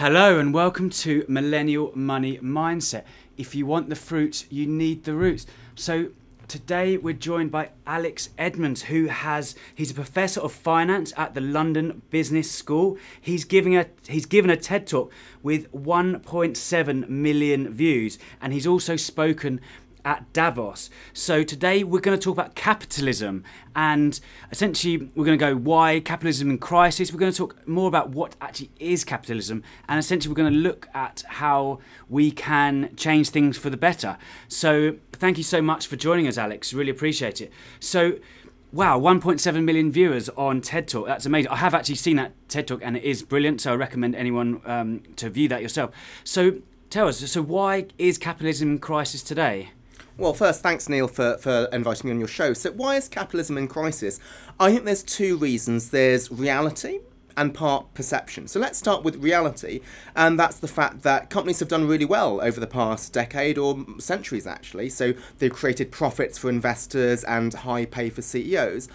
Hello and welcome to Millennial Money Mindset. If you want the fruit, you need the roots. So today we're joined by Alex Edmans, who has he's a professor of finance at the London Business School. He's giving a he's given a TED talk with 1.7 million views, and he's also spoken at Davos. So today we're going to talk about capitalism and essentially we're going to go why capitalism in crisis. We're going to talk more about what actually is capitalism and essentially we're going to look at how we can change things for the better. So thank you so much for joining us Alex. Really appreciate it. So Wow, 1.7 million viewers on TED Talk. That's amazing. I have actually seen that TED Talk and it is brilliant. So I recommend anyone um, to view that yourself. So tell us, so why is capitalism in crisis today? Well, first, thanks, Neil, for, for inviting me on your show. So, why is capitalism in crisis? I think there's two reasons there's reality and part perception. So let's start with reality, and that's the fact that companies have done really well over the past decade or centuries actually. So they've created profits for investors and high pay for CEOs.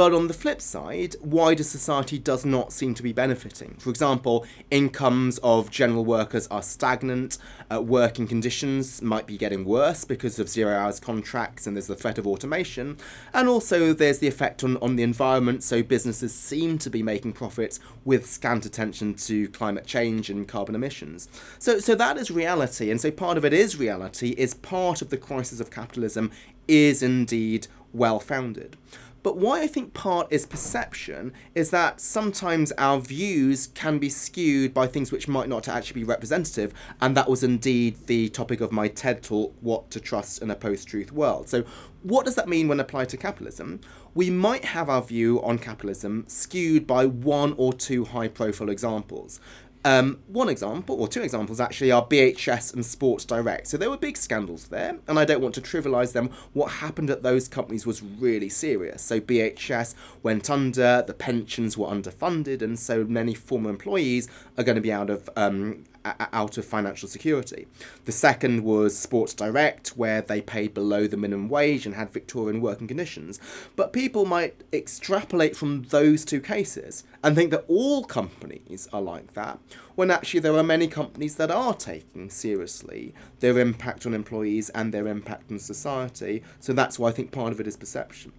But on the flip side, wider society does not seem to be benefiting. For example, incomes of general workers are stagnant, uh, working conditions might be getting worse because of zero hours contracts and there's the threat of automation, and also there's the effect on, on the environment, so businesses seem to be making profits with scant attention to climate change and carbon emissions. So, so that is reality, and so part of it is reality, is part of the crisis of capitalism is indeed well founded. But why I think part is perception is that sometimes our views can be skewed by things which might not actually be representative, and that was indeed the topic of my TED talk, What to Trust in a Post Truth World. So, what does that mean when applied to capitalism? We might have our view on capitalism skewed by one or two high profile examples. Um, one example, or two examples actually, are BHS and Sports Direct. So there were big scandals there, and I don't want to trivialise them. What happened at those companies was really serious. So BHS went under, the pensions were underfunded, and so many former employees are going to be out of um, out of financial security. The second was Sports Direct, where they paid below the minimum wage and had Victorian working conditions. But people might extrapolate from those two cases and think that all companies are like that, when actually there are many companies that are taking seriously their impact on employees and their impact on society. So that's why I think part of it is perception.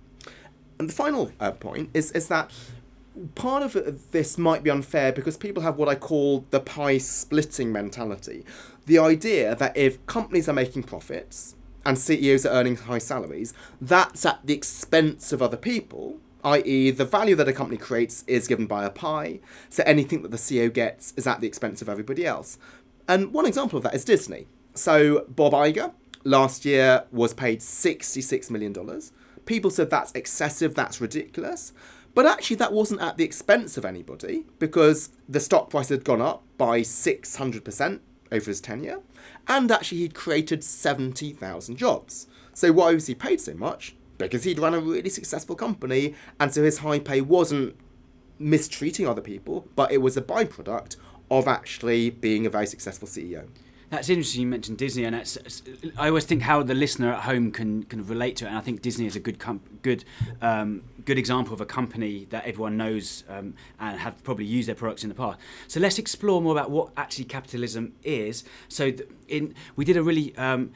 And the final uh, point is, is that part of this might be unfair because people have what I call the pie splitting mentality. The idea that if companies are making profits and CEOs are earning high salaries, that's at the expense of other people, i.e., the value that a company creates is given by a pie, so anything that the CEO gets is at the expense of everybody else. And one example of that is Disney. So, Bob Iger last year was paid $66 million. People said that's excessive, that's ridiculous. But actually, that wasn't at the expense of anybody because the stock price had gone up by 600% over his tenure, and actually, he'd created 70,000 jobs. So, why was he paid so much? Because he'd run a really successful company, and so his high pay wasn't mistreating other people, but it was a byproduct of actually being a very successful CEO. That's interesting. You mentioned Disney, and I always think how the listener at home can can relate to it. And I think Disney is a good com- good um, good example of a company that everyone knows um, and have probably used their products in the past. So let's explore more about what actually capitalism is. So in we did a really um,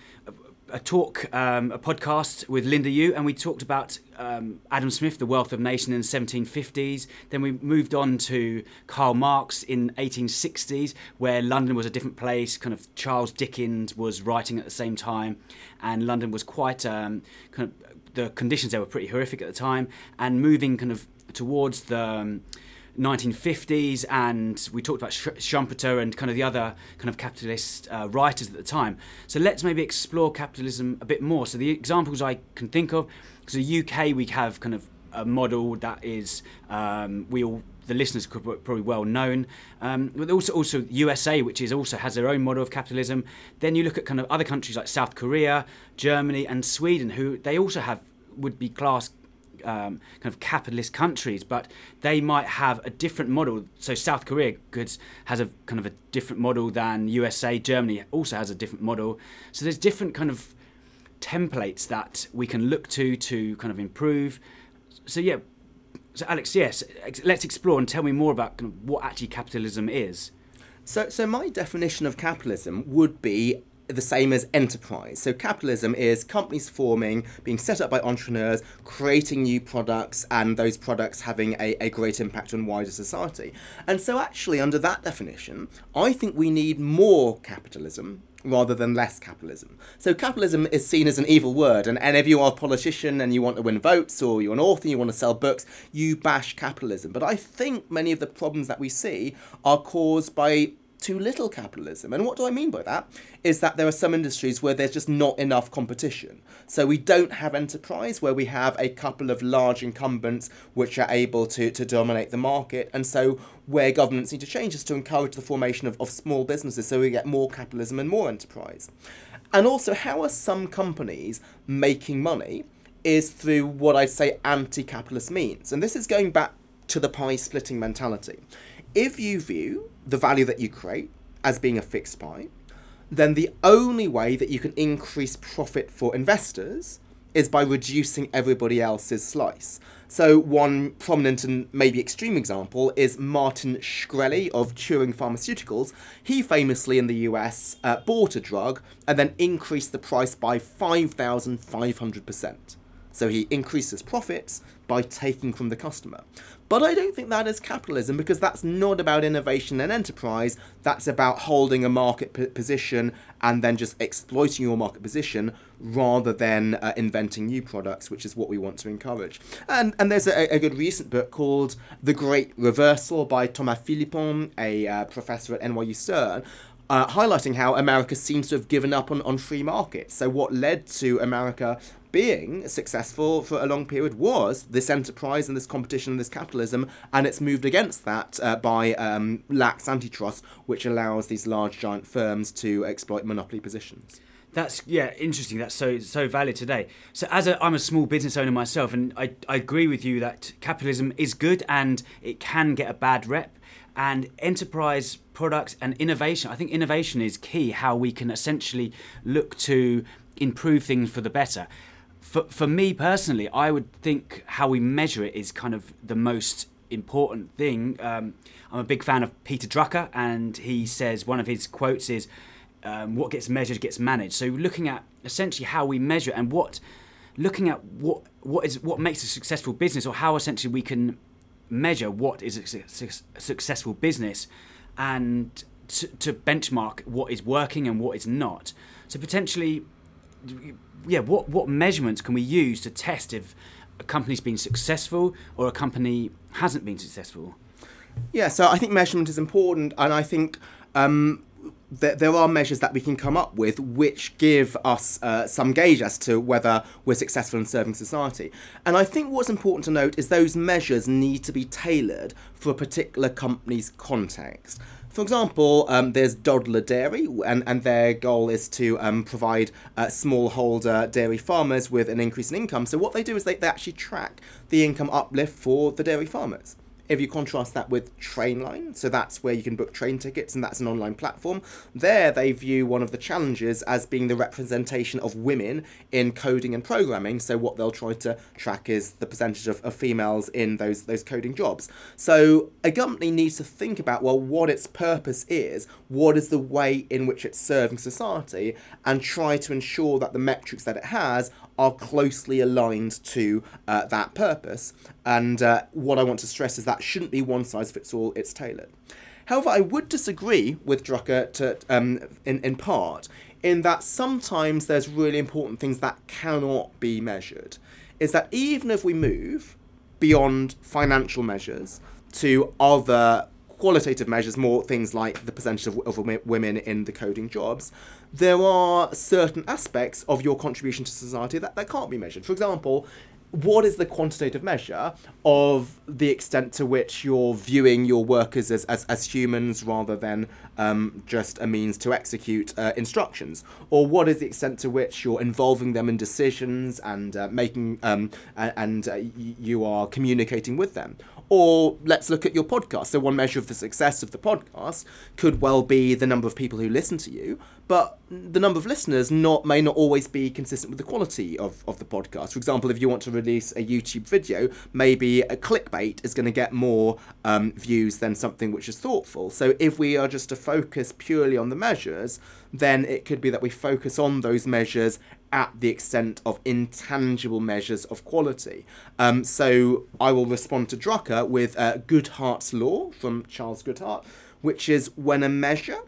a talk, um, a podcast with Linda Yueh, and we talked about um, Adam Smith, The Wealth of Nation in the 1750s. Then we moved on to Karl Marx in 1860s, where London was a different place. Kind of Charles Dickens was writing at the same time, and London was quite um, kind of the conditions there were pretty horrific at the time, and moving kind of towards the um, 1950s, and we talked about Schumpeter and kind of the other kind of capitalist uh, writers at the time. So let's maybe explore capitalism a bit more. So the examples I can think of, because the UK we have kind of a model that is um, we all the listeners could probably well known, um, but also also USA, which is also has their own model of capitalism. Then you look at kind of other countries like South Korea, Germany, and Sweden, who they also have would be classed um, kind of capitalist countries, but they might have a different model. So South Korea goods has a kind of a different model than USA. Germany also has a different model. So there's different kind of templates that we can look to to kind of improve. So yeah, so Alex, yes, let's explore and tell me more about kind of what actually capitalism is. So, so my definition of capitalism would be the same as enterprise. So capitalism is companies forming, being set up by entrepreneurs, creating new products, and those products having a, a great impact on wider society. And so actually, under that definition, I think we need more capitalism rather than less capitalism. So capitalism is seen as an evil word, and, and if you are a politician and you want to win votes, or you're an author and you want to sell books, you bash capitalism. But I think many of the problems that we see are caused by too little capitalism. And what do I mean by that? Is that there are some industries where there's just not enough competition. So we don't have enterprise where we have a couple of large incumbents which are able to, to dominate the market. And so where governments need to change is to encourage the formation of, of small businesses so we get more capitalism and more enterprise. And also, how are some companies making money is through what I'd say anti capitalist means. And this is going back to the pie splitting mentality. If you view the value that you create as being a fixed pie, then the only way that you can increase profit for investors is by reducing everybody else's slice. So, one prominent and maybe extreme example is Martin Shkreli of Turing Pharmaceuticals. He famously in the US uh, bought a drug and then increased the price by 5,500%. So he increases profits by taking from the customer. But I don't think that is capitalism because that's not about innovation and enterprise. That's about holding a market p- position and then just exploiting your market position rather than uh, inventing new products, which is what we want to encourage. And and there's a, a good recent book called The Great Reversal by Thomas Philippon, a uh, professor at NYU Stern. Uh, highlighting how America seems to have given up on, on free markets. So, what led to America being successful for a long period was this enterprise and this competition and this capitalism, and it's moved against that uh, by um, lax antitrust, which allows these large giant firms to exploit monopoly positions. That's yeah, interesting. That's so so valid today. So as a, I'm a small business owner myself, and I, I agree with you that capitalism is good and it can get a bad rep. And enterprise products and innovation, I think innovation is key. How we can essentially look to improve things for the better for, for me personally, I would think how we measure it is kind of the most important thing. Um, I'm a big fan of Peter Drucker, and he says one of his quotes is, um, "What gets measured gets managed." So looking at essentially how we measure and what, looking at what what is what makes a successful business, or how essentially we can measure what is a, su- successful business, and to, to benchmark what is working and what is not. So potentially yeah, what what measurements can we use to test if a company's been successful or a company hasn't been successful? Yeah, so I think measurement is important, and I think um, th- there are measures that we can come up with which give us uh, some gauge as to whether we're successful in serving society. And I think what's important to note is those measures need to be tailored for a particular company's context. For example, um, there's Dodla Dairy, and, and their goal is to um, provide uh, smallholder dairy farmers with an increase in income. So, what they do is they, they actually track the income uplift for the dairy farmers. If you contrast that with Trainline, so that's where you can book train tickets and that's an online platform, there they view one of the challenges as being the representation of women in coding and programming. So what they'll try to track is the percentage of, of females in those those coding jobs. So a company needs to think about well what its purpose is, what is the way in which it's serving society, and try to ensure that the metrics that it has are closely aligned to uh, that purpose. And uh, what I want to stress is that shouldn't be one size fits all, it's tailored. However, I would disagree with Drucker to, um, in, in part in that sometimes there's really important things that cannot be measured. Is that even if we move beyond financial measures to other qualitative measures, more things like the percentage of, of women in the coding jobs, there are certain aspects of your contribution to society that, that can't be measured. For example, what is the quantitative measure of the extent to which you're viewing your workers as, as, as humans rather than um, just a means to execute uh, instructions? Or what is the extent to which you're involving them in decisions and uh, making um, and uh, you are communicating with them? Or let's look at your podcast. So, one measure of the success of the podcast could well be the number of people who listen to you, but the number of listeners not may not always be consistent with the quality of, of the podcast. For example, if you want to release a YouTube video, maybe a clickbait is going to get more um, views than something which is thoughtful. So if we are just to focus purely on the measures, then it could be that we focus on those measures at the extent of intangible measures of quality. Um, so I will respond to Drucker with uh, Goodhart's law from Charles Goodhart, which is when a measure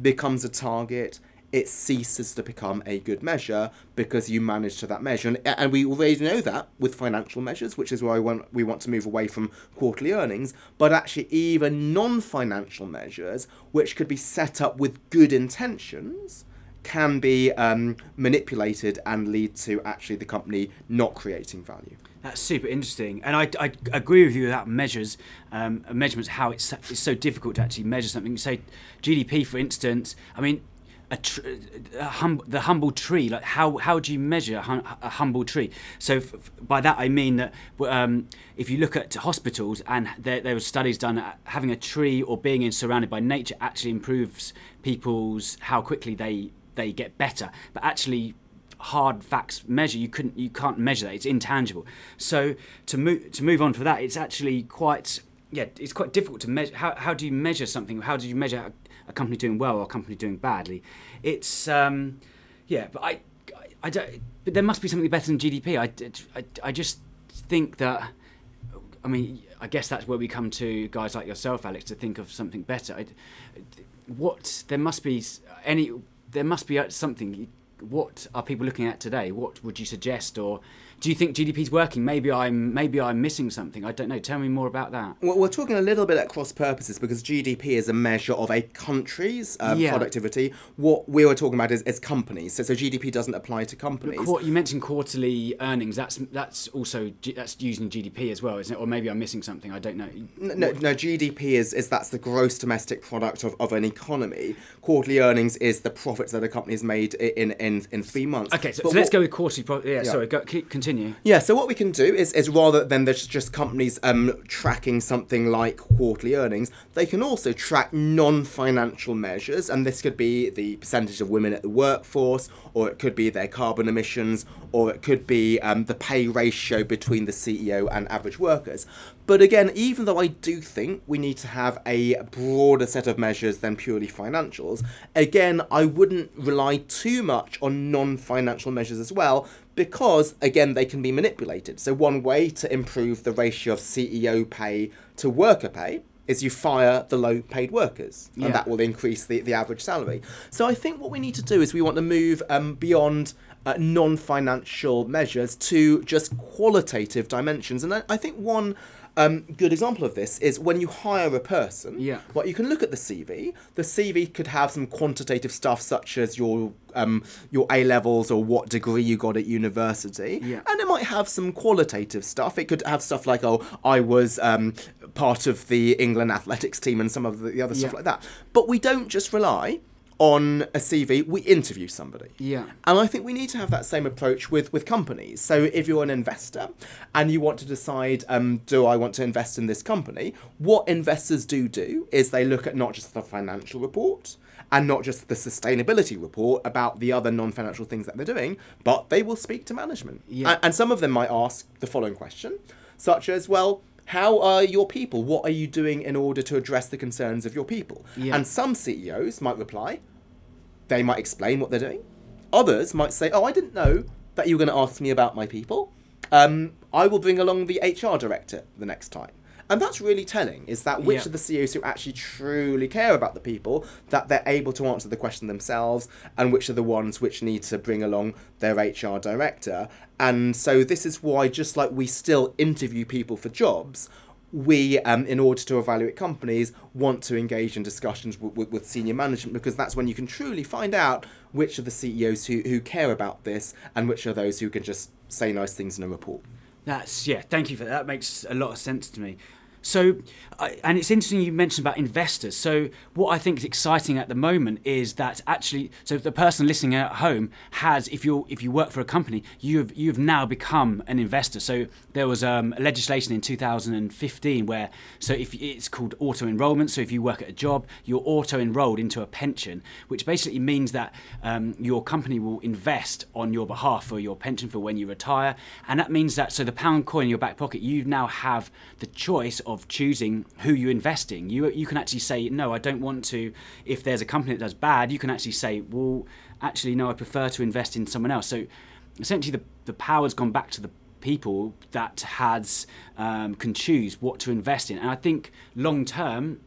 becomes a target, it ceases to become a good measure because you manage to that measure. And, and we already know that with financial measures, which is why we want, we want to move away from quarterly earnings, but actually, even non financial measures, which could be set up with good intentions, can be um, manipulated and lead to actually the company not creating value. That's super interesting, and I, I agree with you about measures, um, measurements. How it's, it's so difficult to actually measure something. You Say GDP, for instance. I mean, a, tr- a hum- the humble tree. Like how how do you measure a, hum- a humble tree? So f- f- by that I mean that um, if you look at hospitals and there, there were studies done, uh, having a tree or being in surrounded by nature actually improves people's how quickly they they get better. But actually hard facts measure you couldn't you can't measure that it's intangible so to move to move on for that it's actually quite yeah it's quite difficult to measure how, how do you measure something how do you measure a, company doing well or a company doing badly. It's um yeah but I, I i don't but there must be something better than gdp i i, I just think that i mean i guess that's where we come to guys like yourself alex to think of something better. I, what there must be any there must be something what are people looking at today? What would you suggest, or do you think GDP is working? Maybe I'm maybe I'm missing something. I don't know. Tell me more about that. Well, we're talking a little bit at cross purposes because GDP is a measure of a country's um, yeah. productivity. What we were talking about is, is companies. So, so GDP doesn't apply to companies. But you mentioned quarterly earnings. That's that's also that's using GDP as well, isn't it? Or maybe I'm missing something. I don't know. No, no, no GDP is is that's the gross domestic product of, of an economy. Quarterly earnings is the profits that a company has made in in, in three months. Okay, so, so let's go with quarterly. Pro- yeah, yeah, sorry. Go, continue continue. Yeah, so what we can do is, is rather than there's just companies um, tracking something like quarterly earnings, they can also track non financial measures, and this could be the percentage of women at the workforce, or it could be their carbon emissions, or it could be um, the pay ratio between the CEO and average workers. But again, even though I do think we need to have a broader set of measures than purely financials, again, I wouldn't rely too much on non financial measures as well, because again, they can be manipulated. So, one way to improve the ratio of CEO pay to worker pay is you fire the low paid workers and yeah. that will increase the, the average salary. So I think what we need to do is we want to move um, beyond uh, non financial measures to just qualitative dimensions. And I, I think one um, good example of this is when you hire a person. Yeah. What you can look at the CV. The CV could have some quantitative stuff such as your um, your A levels or what degree you got at university. Yeah. And it might have some qualitative stuff. It could have stuff like, oh, I was um, part of the England athletics team and some of the other stuff like that. But we don't just rely on a CV, we interview somebody. Yeah. And I think we need to have that same approach with, with companies. So if you're an investor and you want to decide, um, do I want to invest in this company? What investors do do is they look at not just the financial report and not just the sustainability report about the other non-financial things that they're doing, but they will speak to management. Yeah. And, and some of them might ask the following question, such as, well, how are your people? What are you doing in order to address the concerns of your people? Yeah. And some CEOs might reply, they might explain what they're doing. Others might say, "Oh, I didn't know that you were going to ask me about my people. Um, I will bring along the HR director the next time." And that's really telling. Is that which yeah. of the CEOs who actually truly care about the people that they're able to answer the question themselves, and which are the ones which need to bring along their HR director. And so this is why, just like we still interview people for jobs, we, um, in order to evaluate companies, want to engage in discussions w- w- with senior management because that's when you can truly find out which are the CEOs who, who care about this and which are those who can just say nice things in a report. That's, yeah, thank you for that. That makes a lot of sense to me. So, and it's interesting you mentioned about investors. So, what I think is exciting at the moment is that actually, so the person listening at home has, if you if you work for a company, you've you've now become an investor. So there was um, legislation in 2015 where, so if it's called auto enrollment. So if you work at a job, you're auto enrolled into a pension, which basically means that um, your company will invest on your behalf for your pension for when you retire, and that means that so the pound coin in your back pocket, you now have the choice of of choosing who you invest in. You you can actually say no, I don't want to. If there's a company that does bad, you can actually say, well, actually no, I prefer to invest in someone else. So essentially, the the power's gone back to the people that has um, can choose what to invest in, and I think long term.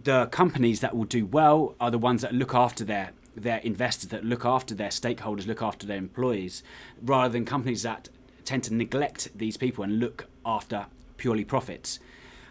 The companies that will do well are the ones that look after their their investors, that look after their stakeholders, look after their employees, rather than companies that tend to neglect these people and look after purely profits.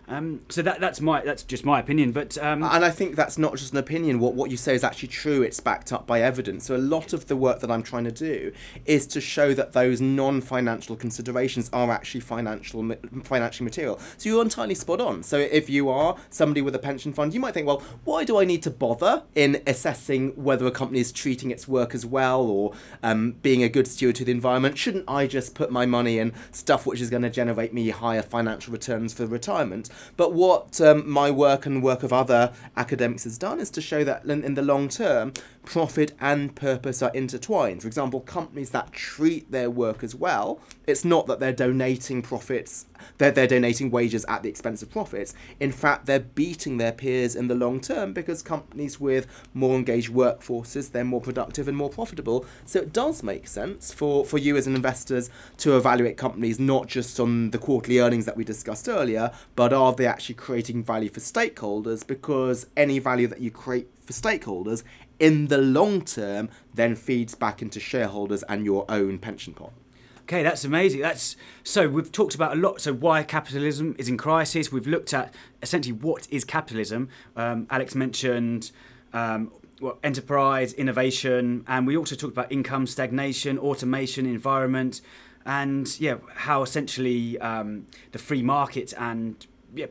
Um, so that that's my that's just my opinion, but um, and I think that's not just an opinion. What what you say is actually true. It's backed up by evidence. So a lot of the work that I'm trying to do is to show that those non-financial considerations are actually financial financial material. So you're entirely spot on. So if you are somebody with a pension fund, you might think, well, why do I need to bother in assessing whether a company is treating its workers well or um, being a good steward to the environment? Shouldn't I just put my money in stuff which is going to generate me higher financial returns for retirement? But what um, my work and work of other academics has done is to show that in, in the long term, profit and purpose are intertwined. For example, companies that treat their workers well, it's not that they're donating profits, they're, they're donating wages at the expense of profits. In fact, they're beating their peers in the long term because companies with more engaged workforces, they're more productive and more profitable. So it does make sense for, for you as an investors to evaluate companies not just on the quarterly earnings that we discussed earlier, but are they actually creating value for stakeholders? Because any value that you create for stakeholders in the long term then feeds back into shareholders and your own pension pot. Okay, that's amazing. That's so we've talked about a lot. So why capitalism is in crisis. We've looked at essentially what is capitalism. Um, Alex mentioned um, well, enterprise, innovation, and we also talked about income stagnation, automation, environment, and yeah, how essentially um, the free market and yeah,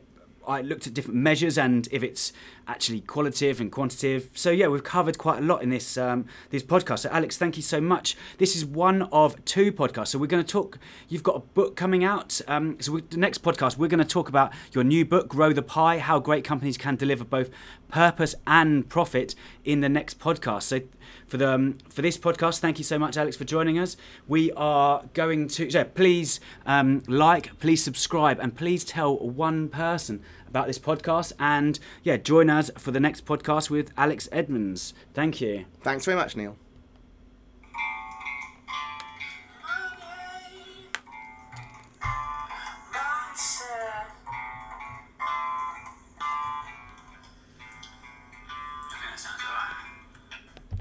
I looked at different measures and if it's actually qualitative and quantitative. So yeah, we've covered quite a lot in this um, this podcast. So Alex, thank you so much. This is one of two podcasts. So we're going to talk. You've got a book coming out. Um, so we, the next podcast, we're going to talk about your new book, Grow the Pie: How Great Companies Can Deliver Both Purpose and Profit. In the next podcast. So for the um, for this podcast. Thank you so much, Alex, for joining us. We are going to so please um, like, please subscribe, and please tell one person about this podcast. And yeah, join us for the next podcast with Alex Edmans. Thank you. Thanks very much, Neil.